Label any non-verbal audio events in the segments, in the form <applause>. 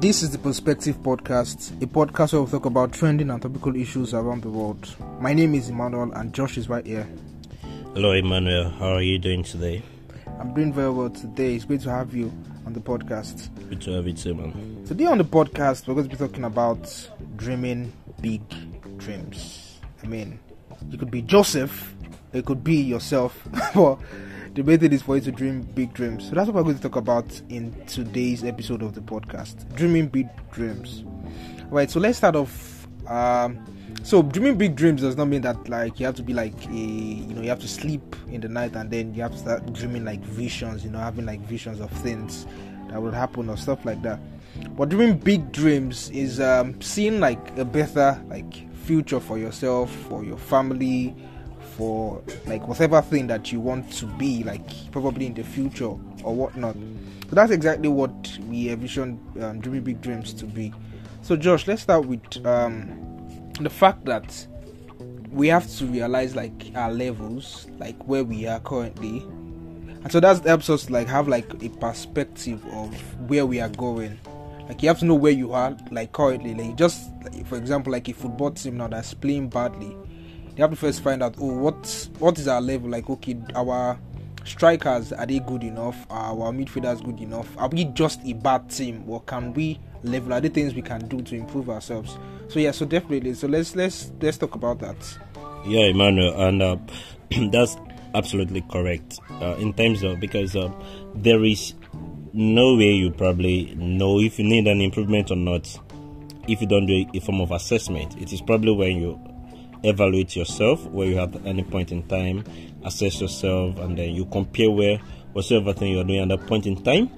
This is the Perspective Podcast, a podcast where we talk about trending and topical issues around the world. My name is Emmanuel, and Josh is right here. Hello, Emmanuel. How are you doing today? I'm doing very well today. It's great to have you on the podcast. Good to have you too, man. Today on the podcast, we're going to be talking about dreaming big dreams. I mean, you could be Joseph, it could be yourself, <laughs> but the main thing is for you to dream big dreams. So that's what we're going to talk about in today's episode of the podcast dreaming big dreams. Right, so let's start off. Um, so dreaming big dreams does not mean that like you have to be like a you know you have to sleep in the night and then you have to start dreaming like visions you know having like visions of things that will happen or stuff like that but dreaming big dreams is um, seeing like a better like future for yourself for your family for like whatever thing that you want to be like probably in the future or whatnot. So that's exactly what we envision um, dreaming big dreams to be. So josh let's start with um, the fact that we have to realize like our levels like where we are currently. And so that helps us like have like a perspective of where we are going. Like you have to know where you are like currently. Like just like, for example like a football team now that's playing badly they have to first find out oh what what is our level? Like okay our strikers are they good enough? Are our midfielders good enough? Are we just a bad team? Or can we level? Are things we can do to improve ourselves? So yeah so definitely. So let's let's let's talk about that. Yeah, Emmanuel, and uh, <clears throat> that's absolutely correct. Uh, in terms of because uh, there is no way you probably know if you need an improvement or not. If you don't do a form of assessment. It is probably when you evaluate yourself, where you have at any point in time assess yourself, and then you compare where whatever thing you're doing at that point in time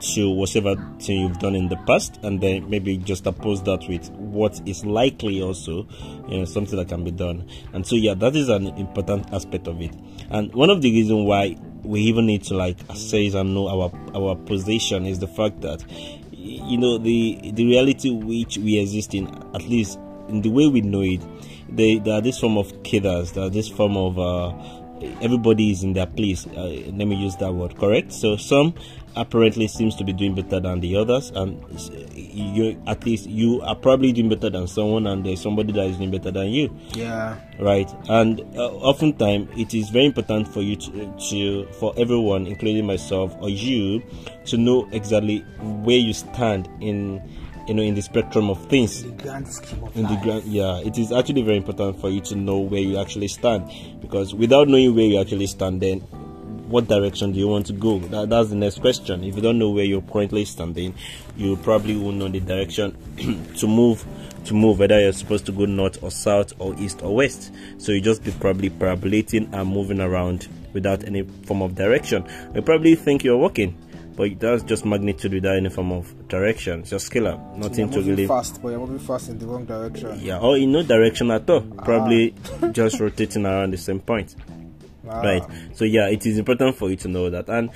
to whatever thing you've done in the past, and then maybe just oppose that with what is likely also, you know, something that can be done. And so, yeah, that is an important aspect of it. And one of the reasons why we even need to like assess and know our our position is the fact that you know the the reality which we exist in, at least in the way we know it, they, there are this form of killers, there are this form of uh, everybody is in their place. Uh, let me use that word, correct? So some apparently seems to be doing better than the others, and you at least you are probably doing better than someone, and there's somebody that is doing better than you, yeah right? And uh, oftentimes it is very important for you to, to for everyone, including myself or you, to know exactly where you stand in you know in the spectrum of things. The grand scheme of in the life. grand yeah it is actually very important for you to know where you actually stand. Because without knowing where you actually stand then what direction do you want to go? That, that's the next question. If you don't know where you're currently standing you probably won't know the direction <clears throat> to move to move whether you're supposed to go north or south or east or west. So you just be probably parabolating and moving around without any form of direction. You probably think you're walking but that's just magnitude without any form of direction it's just scalar nothing You're to really fast but you're moving fast in the wrong direction yeah, or in no direction at all. Ah. Probably just rotating around the same point. Wow. Right. So yeah, it is important for you to know that. And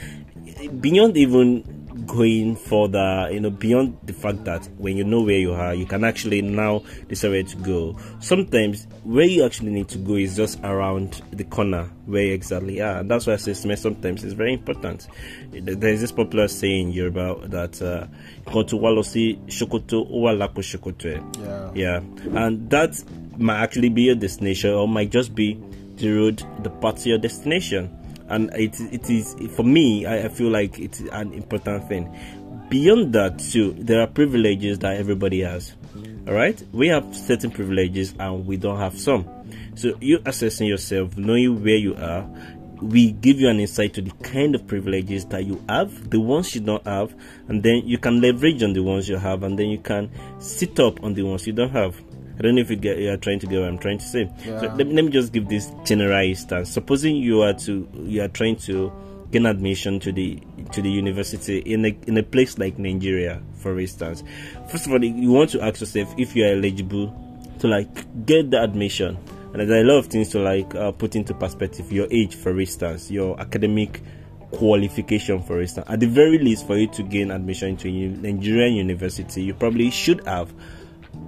beyond even going further, you know, beyond the fact that when you know where you are, you can actually now decide where to go. Sometimes where you actually need to go is just around the corner where you exactly are. And that's why assessment sometimes is very important. There's this popular saying in Yoruba that uh, "Koto walosi shokoto owalako shokoto." yeah Yeah, and that might actually be your destination, or might just be the road, the path to your destination. And it it is for me. I, I feel like it's an important thing. Beyond that, too, there are privileges that everybody has. All right, we have certain privileges, and we don't have some. So you assessing yourself, knowing where you are, we give you an insight to the kind of privileges that you have, the ones you don't have, and then you can leverage on the ones you have, and then you can sit up on the ones you don't have. I don't know if you get you are trying to get what I'm trying to say. So let, me- let me just give this general instance. Supposing you are to you are trying to gain admission to the to the university in a in a place like Nigeria, for instance. First of all, you want to ask yourself if you are eligible to like get the admission. And there are a lot of things to like uh, put into perspective. Your age, for instance, your academic qualification, for instance. At the very least, for you to gain admission into a Nigerian university, you probably should have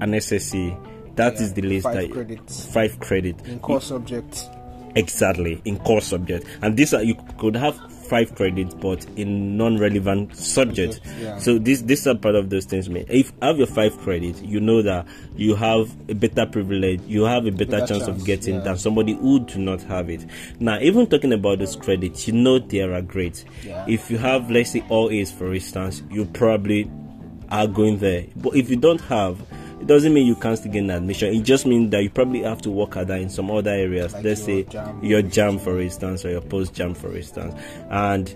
an SSC. That is Yeah, the least five credits. five credit in core subjects exactly in core subject and these are you could have five credits, but in non-relevant subjects. Yeah. So this this are part of those things. Man, if you have your five credits, you know that you have a better privilege, you have a better, Better chance, of getting yeah. than somebody who do not have it. Now, even talking about those credits, you know they are great. Yeah. If you have, let's say, all A's, for instance, you probably are going there. But if you don't have, it doesn't mean you can't still get an admission. It just means that you probably have to work harder in some other areas. Like Let's your say JAMB. your JAMB, for instance, or your post JAMB, for instance. And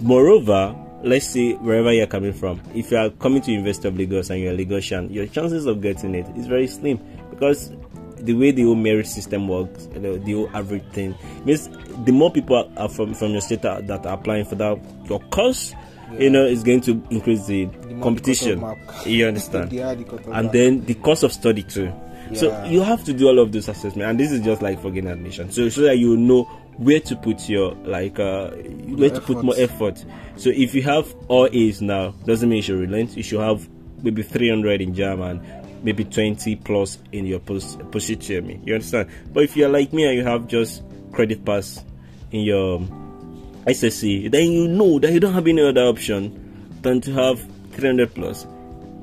moreover, let's say wherever you're coming from, if you are coming to University of Lagos and you're a Lagosian, your chances of getting it is very slim because the way the whole merit system works, know, the whole average thing means the more people are from from your state that, that are applying for that your course, you know, it's going to increase the, The competition. the. You understand? The the and then the cost of study too. So you have to do all of those assessment, and this is just like for getting admission. So so that you know where to put your like uh where to put more effort. So if you have all A's now, doesn't mean you should relent. You should have maybe 300 in JAMB, maybe 20 plus in your post me. You understand? But if you're like me and you have just credit pass in your SSC, then you know that you don't have any other option than to have 300 plus.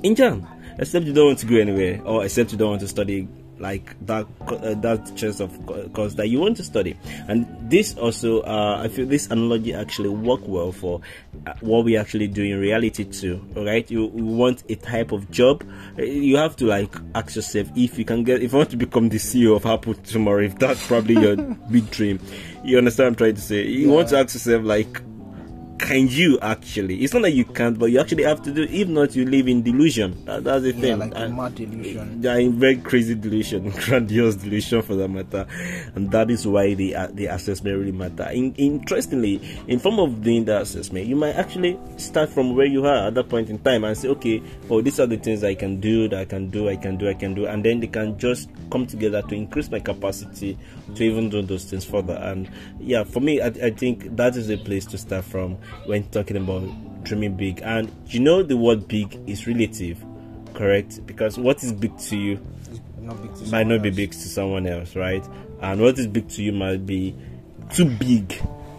In JAMB except you don't want to go anywhere or except you don't want to study like that uh, that choice of course that you want to study. And this also uh, i feel this analogy actually work well for uh, what we actually do in reality too all right you, you want a type of job. You have to like ask yourself if you can get if you want to become the ceo of apple tomorrow if that's probably your <laughs> big dream. You understand what i'm trying to say? You want to ask yourself like can you actually? It's not that you can't, but you actually have to do. If not, you live in delusion. That, that's the yeah, thing. like a And- mad delusion. yeah, in very crazy delusion, <laughs> grandiose delusion for that matter, and that is why the uh, the assessment really matter. In, interestingly, in form of doing the assessment, you might actually start from where you are at that point in time and say, okay, oh, these are the things I can do, that I can do, I can do, I can do, and then they can just come together to increase my capacity to even do those things further. And yeah, for me, I, I think that is a place to start from when talking about dreaming big. And you know, the word big is relative correct? Because what is big to you not big to might not be else. big to someone else right? And what is big to you might be too big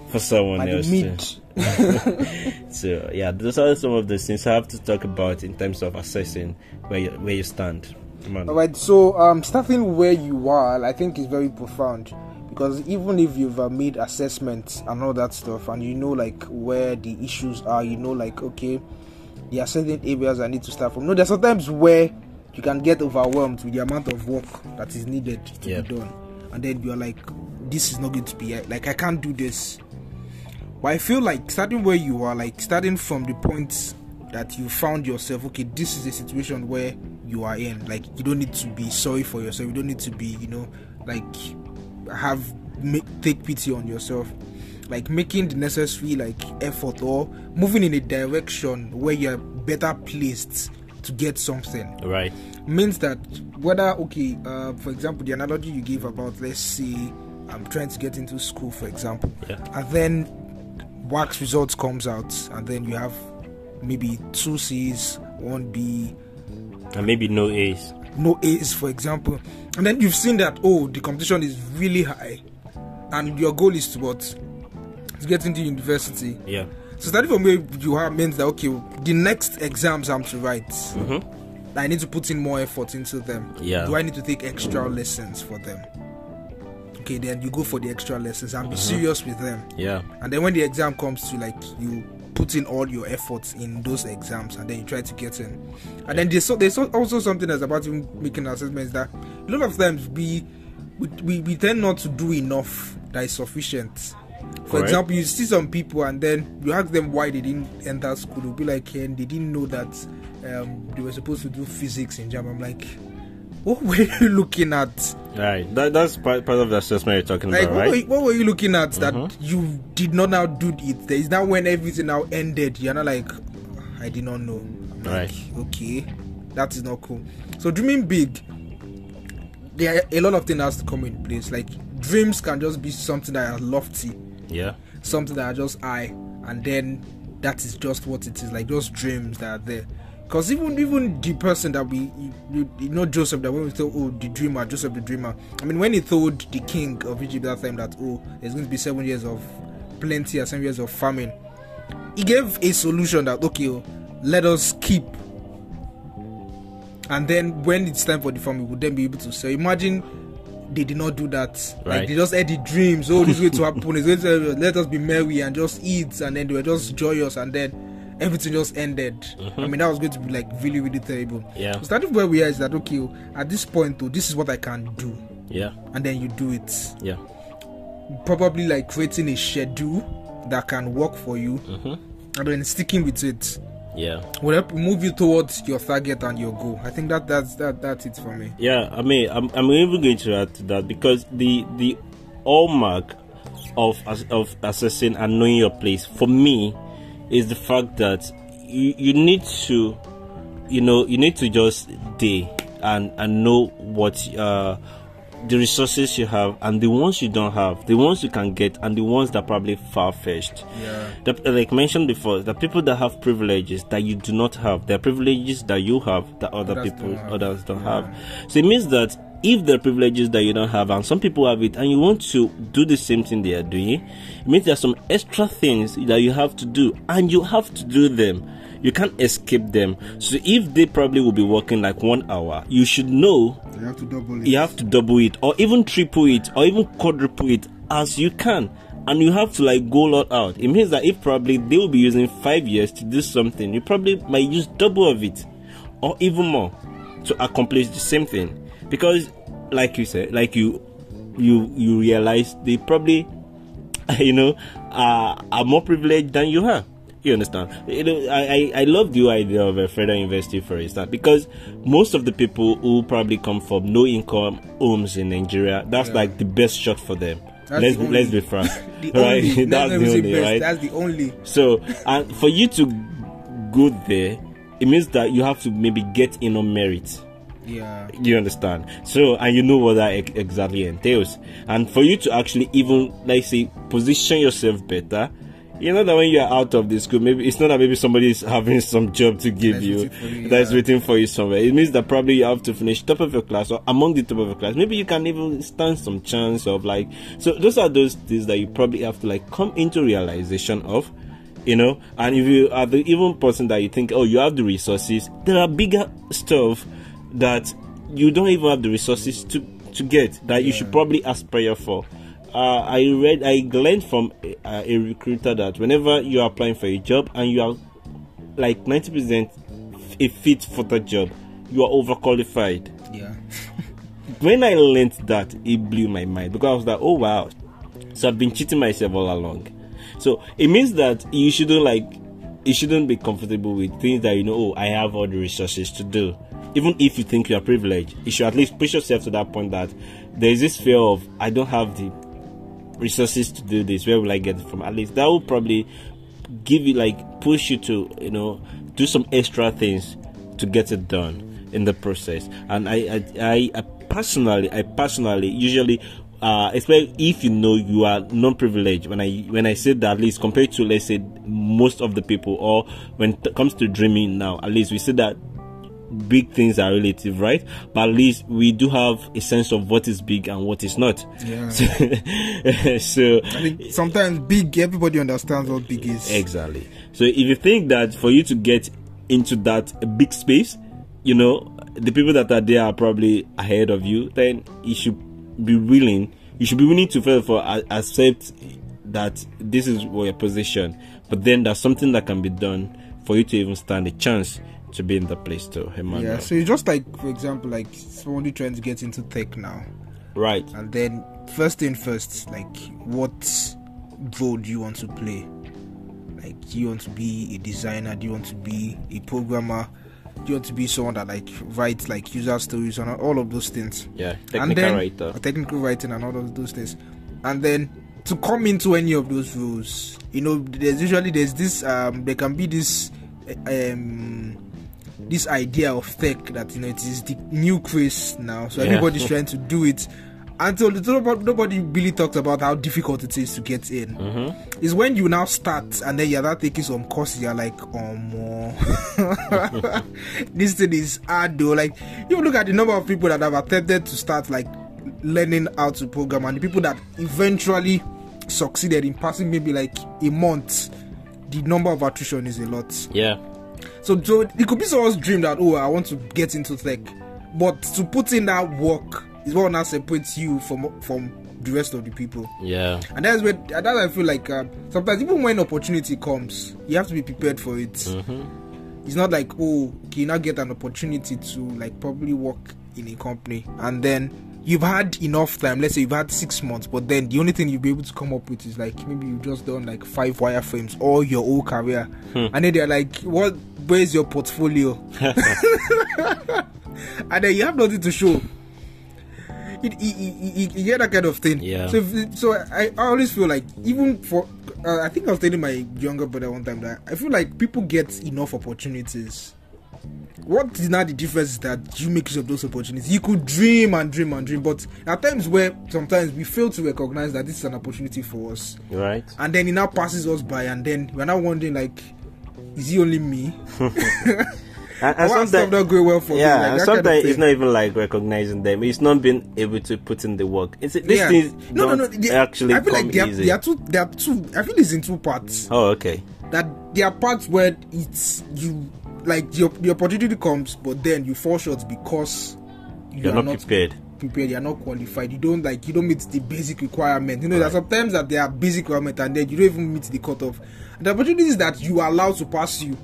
for someone Might else <laughs> so yeah those are some of the things i have to talk about in terms of assessing where you, where you stand. All right, so um, starting where you are, I think is very profound because even if you've uh, made assessments and all that stuff, and you know like where the issues are, you know like okay, there are certain areas I need to start from. No, there's sometimes where you can get overwhelmed with the amount of work that is needed to Yeah. be done, and then you're like, this is not going to be like I can't do this. But I feel like starting where you are, like starting from the point that you found yourself, okay, this is a situation where you are in. Like you don't need to be sorry for yourself. You don't need to be, you know, like have make, take pity on yourself. Like making the necessary like effort or moving in a direction where you're better placed to get something. Right. Means that whether okay uh, for example the analogy you gave about let's say i'm trying to get into school for example. Yeah. and then WAEC results comes out and then you have maybe two c's one b. And maybe no ace no a's for example and then you've seen that oh the competition is really high and your goal is to what to get into university yeah so starting from where you are means that okay the next exams i'm to write mm-hmm. I need to put in more effort into them. Yeah. Do I need to take extra lessons for them? Okay, then you go for the extra lessons and be Mm-hmm. serious with them. yeah And then when the exam comes to like you put in all your efforts in those exams and then you try to get in. And then there's, so, there's also something that's about even making assessments that a lot of times we we, we, we tend not to do enough that is sufficient. For Correct. example, you see some people and then you ask them why they didn't enter school. They'll be like, hey, they didn't know that um, they were supposed to do physics in JAMB. I'm like, what were you <laughs> looking at? right that, that's part, part of the assessment you're talking Like, about what, right were you, what were you looking at that Mhm. you did not now do it? There is now when everything now ended. You're not like, I did not know. I'm like, Right. okay, that is not cool. So dreaming big, there are a lot of things has to come in place. Like dreams can just be something that are lofty, yeah something that are just high, and then that is just what it is. Like those dreams that are there. Because even even the person that we you, you know Joseph that when we thought oh the dreamer Joseph the dreamer I mean when he told the king of Egypt that time that oh there's going to be seven years of plenty and seven years of famine. He gave a solution that okay, oh, let us keep. And then when it's time for the famine we would then be able to sell. Imagine they did not do that. Like they just had the dreams. Oh, this is going to happen. It's going to let us be merry and just eat, and then they were just joyous, and then everything just ended. I mean, that was going to be like really, really terrible. Yeah. Starting where we are is that okay, oh, at this point, though, this is what I can do, Yeah. and then you do it. Yeah. Probably like creating a schedule that can work for you, Mhm. and then sticking with it Yeah. will help move you towards your target and your goal. I think that that's that that's it for me. Yeah, I mean, I'm, I'm even going to add to that because the the hallmark of of assessing and knowing your place for me is the fact that you you need to, you know, you need to just day and and know what uh the resources you have and the ones you don't have, the ones you can get and the ones that probably far fetched. Yeah. Like mentioned before, the people that have privileges that you do not have, the privileges that you have that other Others people don't others don't Yeah. have. So it means that if there are privileges that you don't have, and some people have it, and you want to do the same thing they are doing, it means there are some extra things that you have to do, and you have to do them. You can't escape them. So if they probably will be working like one hour, you should know You have to double it. you have to double it or even triple it or even quadruple it as you can and you have to like go lot out it means that if probably they will be using five years to do something you probably might use double of it or even more to accomplish the same thing because like you said like you you you realize they probably <laughs> you know are, are more privileged than you are. You understand? You know i i, I love the idea of a federal university for instance because most of the people who probably come from no income homes in nigeria that's Yeah. like the best shot for them. That's let's the be, let's be frank. <laughs> <laughs> right? only, that's the only best, right? That's the only. so, and for you to go there, it means that you have to maybe get in on merit. Yeah. You understand? So, and you know what that ex- exactly entails. And for you to actually even, like, say, position yourself better, you know that when you are out of the school, maybe it's not that maybe somebody is having <laughs> some job to give That's you, waiting you, that's yeah. waiting for you somewhere. It means that probably you have to finish top of your class or among the top of your class. Maybe you can even stand some chance of like. So those are those things that you probably have to like come into realization of you know and if you are the even person that you think oh you have the resources there are bigger stuff that you don't even have the resources to to get that you should probably aspire for uh, i read i learned from a, a recruiter that whenever you are applying for a job and you are like 90% a fit for that job you are overqualified Yeah. <laughs> when I learned that, it blew my mind because I was like, oh wow. So I've been cheating myself all along. So it means that you shouldn't like, you shouldn't be comfortable with things that you know, oh, I have all the resources to do. Even if you think you are privileged, you should at least push yourself to that point that there is this fear of, I don't have the resources to do this. Where will I get it from? At least that will probably give you like push you to you know do some extra things to get it done in the process. And I I, I, personally I personally usually. Uh, especially if you know you are non-privileged. When I when I say that, at least compared to let's say most of the people, or when it comes to dreaming now, at least we say that big things are relative, right? But at least we do have a sense of what is big and what is not. Yeah. <laughs> so I think sometimes big. Everybody understands what big is. Exactly. So if you think that for you to get into that big space, you know, the people that are there are probably ahead of you, then you should be willing, you should be willing to first all accept that this is your position, but then there's something that can be done for you to even stand a chance to be in the place too, Emmanuel. Yeah. So it's just like, for example, like somebody trying to get into tech now, right. and then first thing first, like what role do you want to play? Like, do you want to be a designer? Do you want to be a programmer? Do you want to be someone that like writes like user stories and all of those things? Yeah. and Technical then writer. technical writing and all of those things and then to come into any of those roles you know there's usually there's this um there can be this uh, um this idea of tech that you know it is the new craze now so Yeah. everybody's <laughs> trying to do it until nobody, nobody really talks about how difficult it is to get in Mm-hmm. is when you now start and then you're not taking some courses you're like um uh, <laughs> this thing is hard though like you look at the number of people that have attempted to start like learning how to program and the people that eventually succeeded in passing maybe like a month, the number of attrition is a lot. Yeah. So, so it could be someone's dream that oh, I want to get into tech, but to put in that work is what now separates you from from the rest of the people. Yeah. And that's where that I feel like uh, sometimes even when opportunity comes, you have to be prepared for it. Mm-hmm. It's not like oh, can you not get an opportunity to like probably work in a company and then you've had enough time. Let's say you've had six months, but then the only thing you'll be able to come up with is like maybe you've just done like five wireframes all your whole career, Hmm. and then they're like, "What? Where's your portfolio?" <laughs> <laughs> and then you have nothing to show. It, it, it, it, you get that kind of thing. Yeah. So, if, so I, I always feel like even for, uh, I think I was telling my younger brother one time that I feel like people get enough opportunities. What is now the difference is that you make use of those opportunities. You could dream and dream and dream, but at times where sometimes we fail to recognize that this is an opportunity for us, Right. and then it now passes us by, and then we're now wondering like, is it only me? <laughs> And, and is stuff not going well for me? yeah, Like, and that kind of sometimes it's not even like recognizing them. It's not being able to put in the work. It's these Yeah. things no, no, no. they- actually I feel come like there are, easy. there are two. There are two. I feel it's in two parts. Oh, okay. that there are parts where it's you like the, the opportunity comes but then you fall short because you You're are not prepared. prepared you're not qualified you don't like you don't meet the basic requirement you know there's sometimes that there are basic requirement and then you don't even meet the cutoff and the opportunities that you are allowed to pass you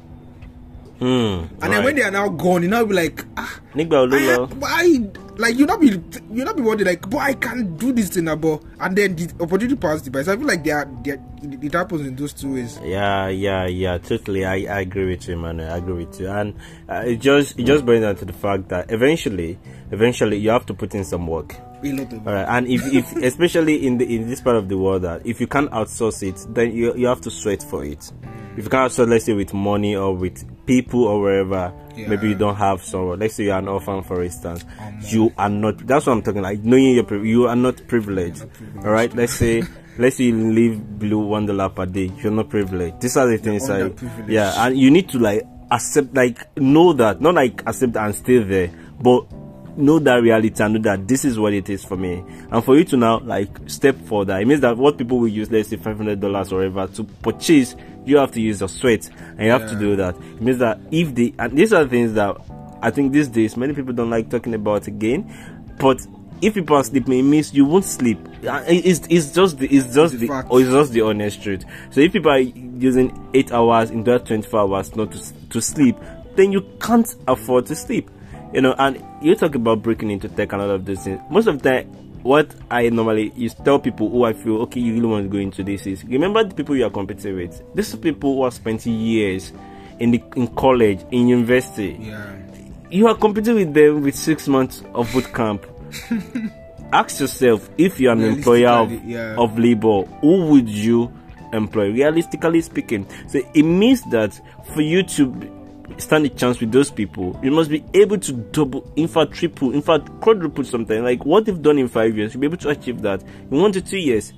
Hmm. and then when they are now gone you now be like ah Nígbà wo ló I, lọ? I, like you not be you not be wondering like but I can do this thing about and then the opportunity passes by so I feel like they are, they are it, happens in those two ways Yeah, yeah, yeah. Totally, I, I agree with you, man. I agree with you, and uh, it just it just brings down to the fact that eventually, eventually, you have to put in some work. a lot of All right, and if, if <laughs> especially in the in this part of the world that if you can't outsource it, then you you have to sweat for it. If you can't outsource, let's say with money or with people or wherever, maybe you don't have someone. Let's say you're an orphan, for instance, you are not. That's what I'm talking like. Knowing you're pri- you are not privileged. All right, let's say. <laughs> Let's say you live below one dollar per day. You're not privileged. These are the things like, yeah, and you need to like accept, like know that, not like accept and stay there, but know that reality and know that this is what it is for me. And for you to now like step further, it means that what people will use, let's say five hundred dollars or whatever to purchase, you have to use your sweat and you have to do that. It means that if they and these are things that I think these days many people don't like talking about again, but if people are sleeping, it means you won't sleep. Uh, It's, it's just the, it's just the the, or it's just the honest truth. So if people are using eight hours in that 24 hours not to, to sleep, then you can't afford to sleep. You know, and you talk about breaking into tech and all of those things. Most of the time, what I normally is tell people who I feel okay, you really want to go into this is remember the people you are competing with. These are people who have spent years in the in college, in university yeah you are competing with them with six months of boot camp. <laughs> Ask yourself if you are an employer of, yeah. of labor, who would you employ? Realistically speaking, so it means that for you to stand a chance with those people, you must be able to double, in fact, triple, in fact, quadruple something. Like what they've done in five years, you'll be able to achieve that. In one to two years.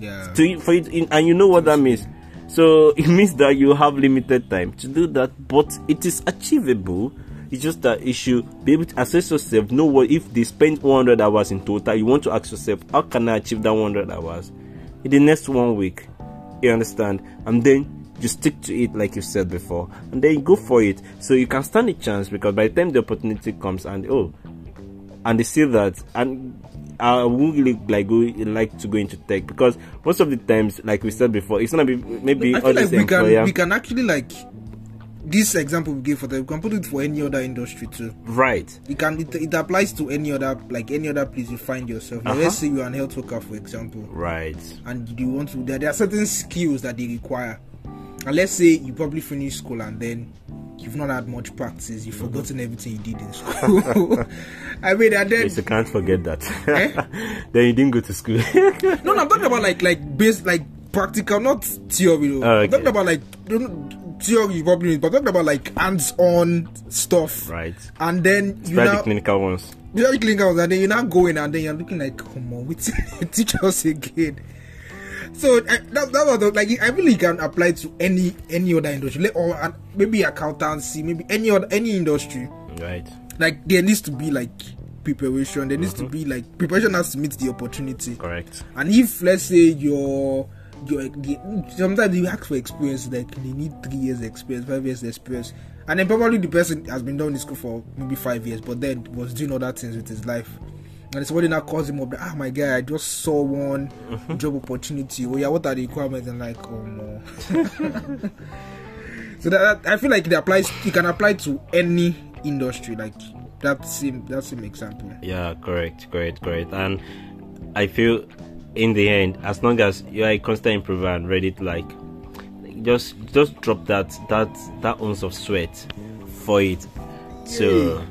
Yeah. To for it in, and you know what that means. So <laughs> it means that you have limited time to do that but it is achievable. It's just that you should be able to assess yourself. Know what if they spend 100 hours in total you want to ask yourself how can i achieve that 100 hours? In the next one week you understand? And then you stick to it like you said before and then you go for it so you can stand a chance because by the time the opportunity comes and oh and they see that and I won't really like go like to go into tech because most of the times, like we said before, it's gonna be maybe I feel like we can employer, we can actually like this example we gave for that we can put it for any other industry too. right? It can it, it applies to any other like any other place you find yourself. Uh-huh. Let's say you're an health worker for example, Right. and you want to there, there are certain skills that they require. And let's say you probably finish school and then you've not had much practice, you've forgotten everything you did in school. <laughs> I mean, and then Yes, you can't forget that. Eh? <laughs> then you didn't go to school. <laughs> no, no, I'm talking about like like base like practical, not theory. Oh, I'm talking about like theory, you probably, but I'm talking about like hands-on stuff. right. And then you Try now the clinical ones. very clinical, ones, and then you're not going, and then you're looking like, come on, we teach us again. So I, that, that was the, like I really can apply to any any other industry, or uh, maybe accountancy, maybe any other any industry. Right. Like there needs to be like preparation. There needs to be like preparation has to meet the opportunity. Correct. And if let's say you're the, sometimes you ask for experience, like they need three years experience, five years experience, and then probably the person has been down in school for maybe five years, but then was doing other things with his life. And it's somebody now calls him up, ah, my guy, I just saw one job opportunity. Oh, yeah, what are the requirements? And like, oh no. <laughs> so that, that I feel like it applies. You can apply to any industry, like that same that same example. Yeah, correct, correct, correct. And I feel in the end, as long as you're a constant improver and ready to like just just drop that that that ounce of sweat for it. So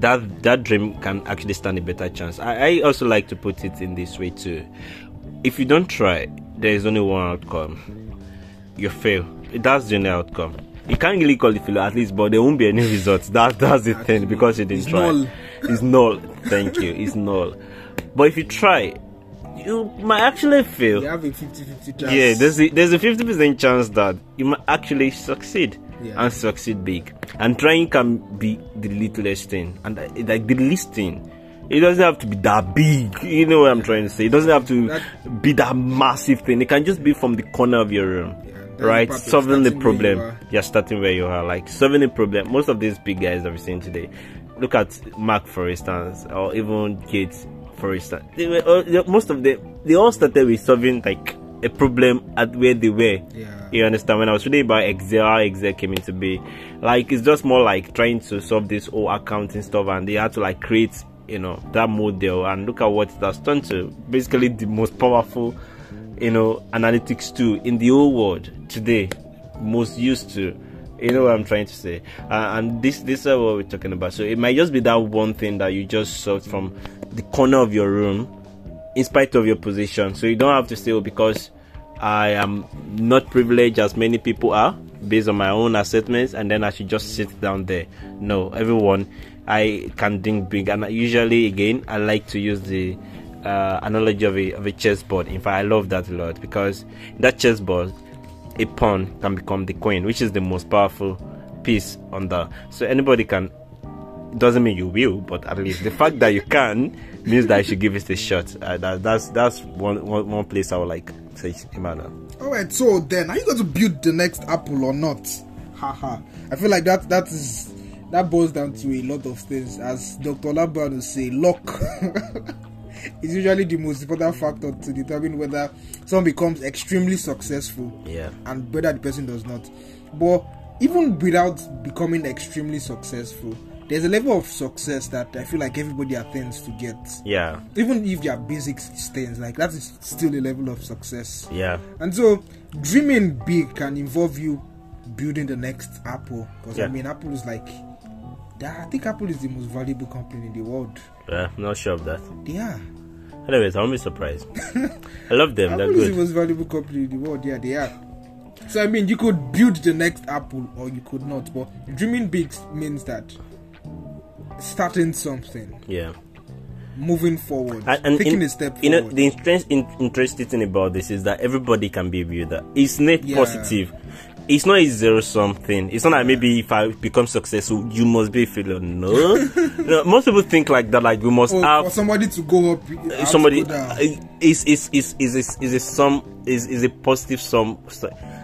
that that dream can actually stand a better chance. I, I also like to put it in this way too. If you don't try, there is only one outcome. You fail. That's the only outcome. You can't really call it failure at least, but there won't be any <laughs> results. That that's the thing because you didn't It's try. null. It's null. Thank you. It's null. But if you try, you might actually fail. You have a 50-50 chance. Yeah, there's a, there's a 50% chance that you might actually succeed Yeah. and succeed big. And trying can be the littlest thing, and uh, like the least thing. It doesn't have to be that big. You know what I'm trying to say? It doesn't have to That- be that massive thing. It can just be from the corner of your room. Yeah, right? Solving the problem. you. You're starting where you are. Like solving the problem. Most of these big guys that we're seeing today, look at Mark for instance, or even Gates for instance. They were all, most of them they all started with solving like a problem at where they were. Yeah. You understand? When I was reading about Excel, how Excel came into be, like it's just more like trying to solve this whole accounting stuff, and they had to like create, you know, that model. And look at what it has turned to. Basically, the most powerful, you know, analytics tool in the whole world today, most used to. You know what I'm trying to say, uh, and this this is what we're talking about. So it might just be that one thing that you just solved from the corner of your room, in spite of your position. So you don't have to say, oh, because I am not privileged as many people are, based on my own assessments, and then I should just sit down there. No, everyone, I can think big, and usually, again, I like to use the uh, analogy of a of a chessboard. In fact, I love that a lot because that chessboard, a pawn can become the queen, which is the most powerful piece on the. So anybody can doesn't mean you will, but at least the fact that you can means that you should give it a shot. Uh, that, that's that's one, one one place I would like say, Emmanuel. All right. So then, are you going to build the next Apple or not? Haha. I feel like that that is that boils down to a lot of things. As Dr. Labran would say, luck <laughs> is usually the most important factor to determine whether someone becomes extremely successful Yeah, and whether the person does not. But even without becoming extremely successful, there's a level of success that I feel like everybody attempts to get. yeah, Even if their basic things, like that is still a level of success. yeah, And so, dreaming big can involve you building the next Apple. Because Yeah. I mean, Apple is like, I think Apple is the most valuable company in the world. yeah. I'm not sure of that. Yeah. Anyways, I'm be surprised. I love them. They're Apple is the most valuable company in the world. Yeah, they are. So I mean, you could build the next Apple, or you could not. But dreaming big means that starting something, Yeah. moving forward, And, and taking in- a step you know, the interest, in, interesting thing about this is that everybody can be a builder. It's not Yeah. positive. It's not a zero sum thing. It's not like maybe if I become successful, you must be a failure. No. <laughs> no most people think like that. Like we must Oh, have for somebody to go up, you have to somebody is is is is is is a sum is is a positive sum.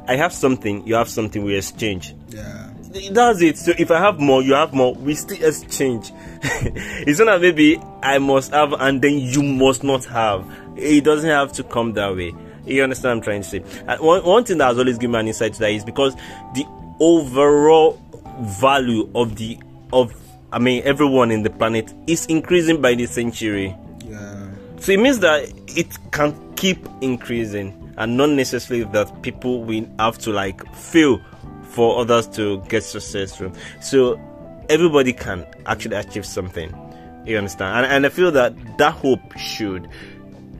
I have something, you have something, we exchange. yeah. That's it. So if I have more, you have more, we still exchange. <laughs> it's not that maybe I must have and then you must not have. It doesn't have to come that way. You understand what I'm trying to say? And one, one thing that has always given me an insight to that is because the overall value of the of I mean everyone in the planet is increasing by the century. Yeah. So it means that it can keep increasing and not necessarily that people will have to like fail for others to get successful. So everybody can actually achieve something. You understand? And, and I feel that that hope should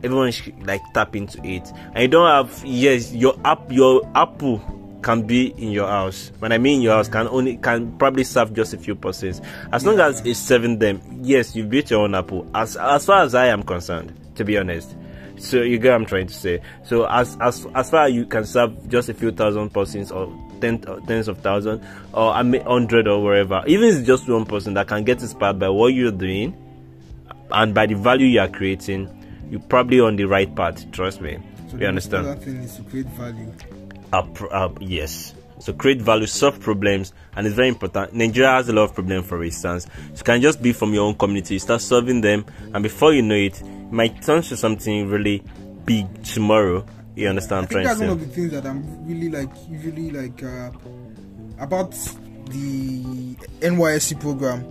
everyone should like tap into it. And you don't have yes, your app your apple can be in your house. When I mean your house can only can probably serve just a few persons. As long as it's serving them, yes, you built your own apple. As as far as I am concerned, to be honest. So you get what I'm trying to say. So as as as far as you can serve just a few thousand persons or ten, or tens of thousands or a mi- hundred or wherever, even if it's just one person that can get inspired by what you're doing, and by the value you are creating, you're probably on the right path. Trust me. So you understand? other thing is to create value. Uh, uh, yes. So create value, solve problems, and it's very important. Nigeria has a lot of problems, for instance. So it can just be from your own community. You start solving them, and before you know it, it might turn to something really big tomorrow. You understand? I think that's one of the things that I'm really like, usually like uh, about the NYSC program.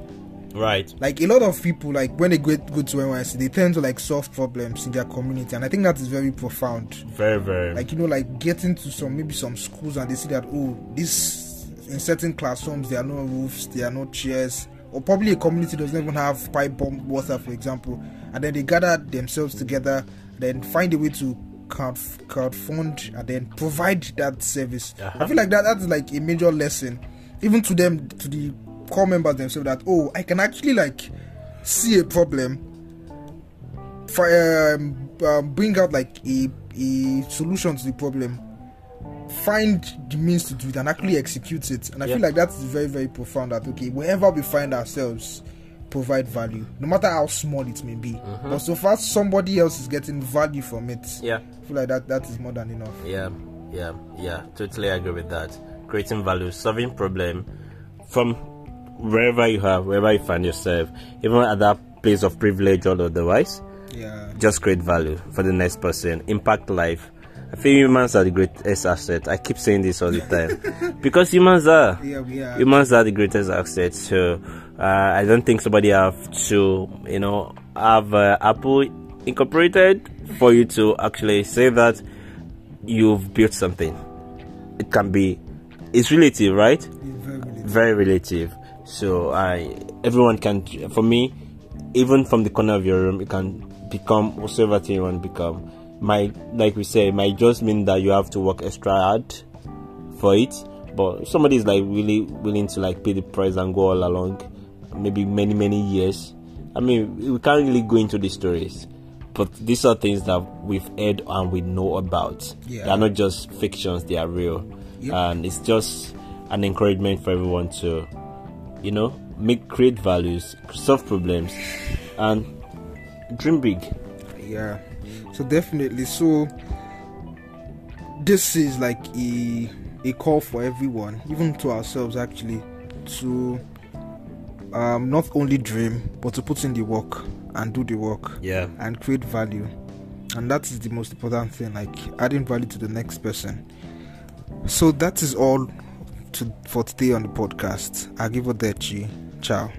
Right. Like a lot of people, like when they go, go to NYSC, they tend to like solve problems in their community, and I think that is very profound. Very, very. Like you know, like getting to some maybe some schools and they see that oh, this in certain classrooms there are no roofs, there are no chairs, or probably a community doesn't even have pipe borne water, for example, and then they gather themselves together, then find a way to crowd crowdfund and then provide that service. Uh-huh. I feel like that that's like a major lesson, even to them to the corps members themselves that oh, I can actually like see a problem fi- um, um, bring out like a, a solution to the problem find the means to do it and actually execute it and i Yeah. feel like that's very very profound that okay wherever we find ourselves provide value no matter how small it may be uh-huh. but so far somebody else is getting value from it Yeah. i feel like that that is more than enough Yeah, yeah, yeah. Totally agree with that. Creating value, solving problem from wherever you have, wherever you find yourself, even at that place of privilege or otherwise, yeah just create value for the next person, impact life. I feel humans are the greatest asset. I keep saying this all the time <laughs> because humans are. yeah we are Humans are the greatest asset. So uh, I don't think somebody have to, you know, have uh, Apple incorporated for you to actually say that you've built something. It can be, it's relative, right? it's very really Very relative. So I, everyone can. For me, even from the corner of your room, you can become whatever thing you want to become. Might, like we say, might just mean that you have to work extra hard for it. But if somebody is like really willing to like pay the price and go all along, maybe many many years. I mean, we can't really go into the stories, but these are things that we've heard and we know about. Yeah. They are not just fictions; they are real, Yep. and it's just an encouragement for everyone to, you know, make create values, solve problems, and dream big. yeah so definitely so this is like a a call for everyone even to ourselves actually to um not only dream but to put in the work and do the work Yeah. and create value. And that is the most important thing like adding value to the next person. So that is all to for today on the podcast. I give it a ciao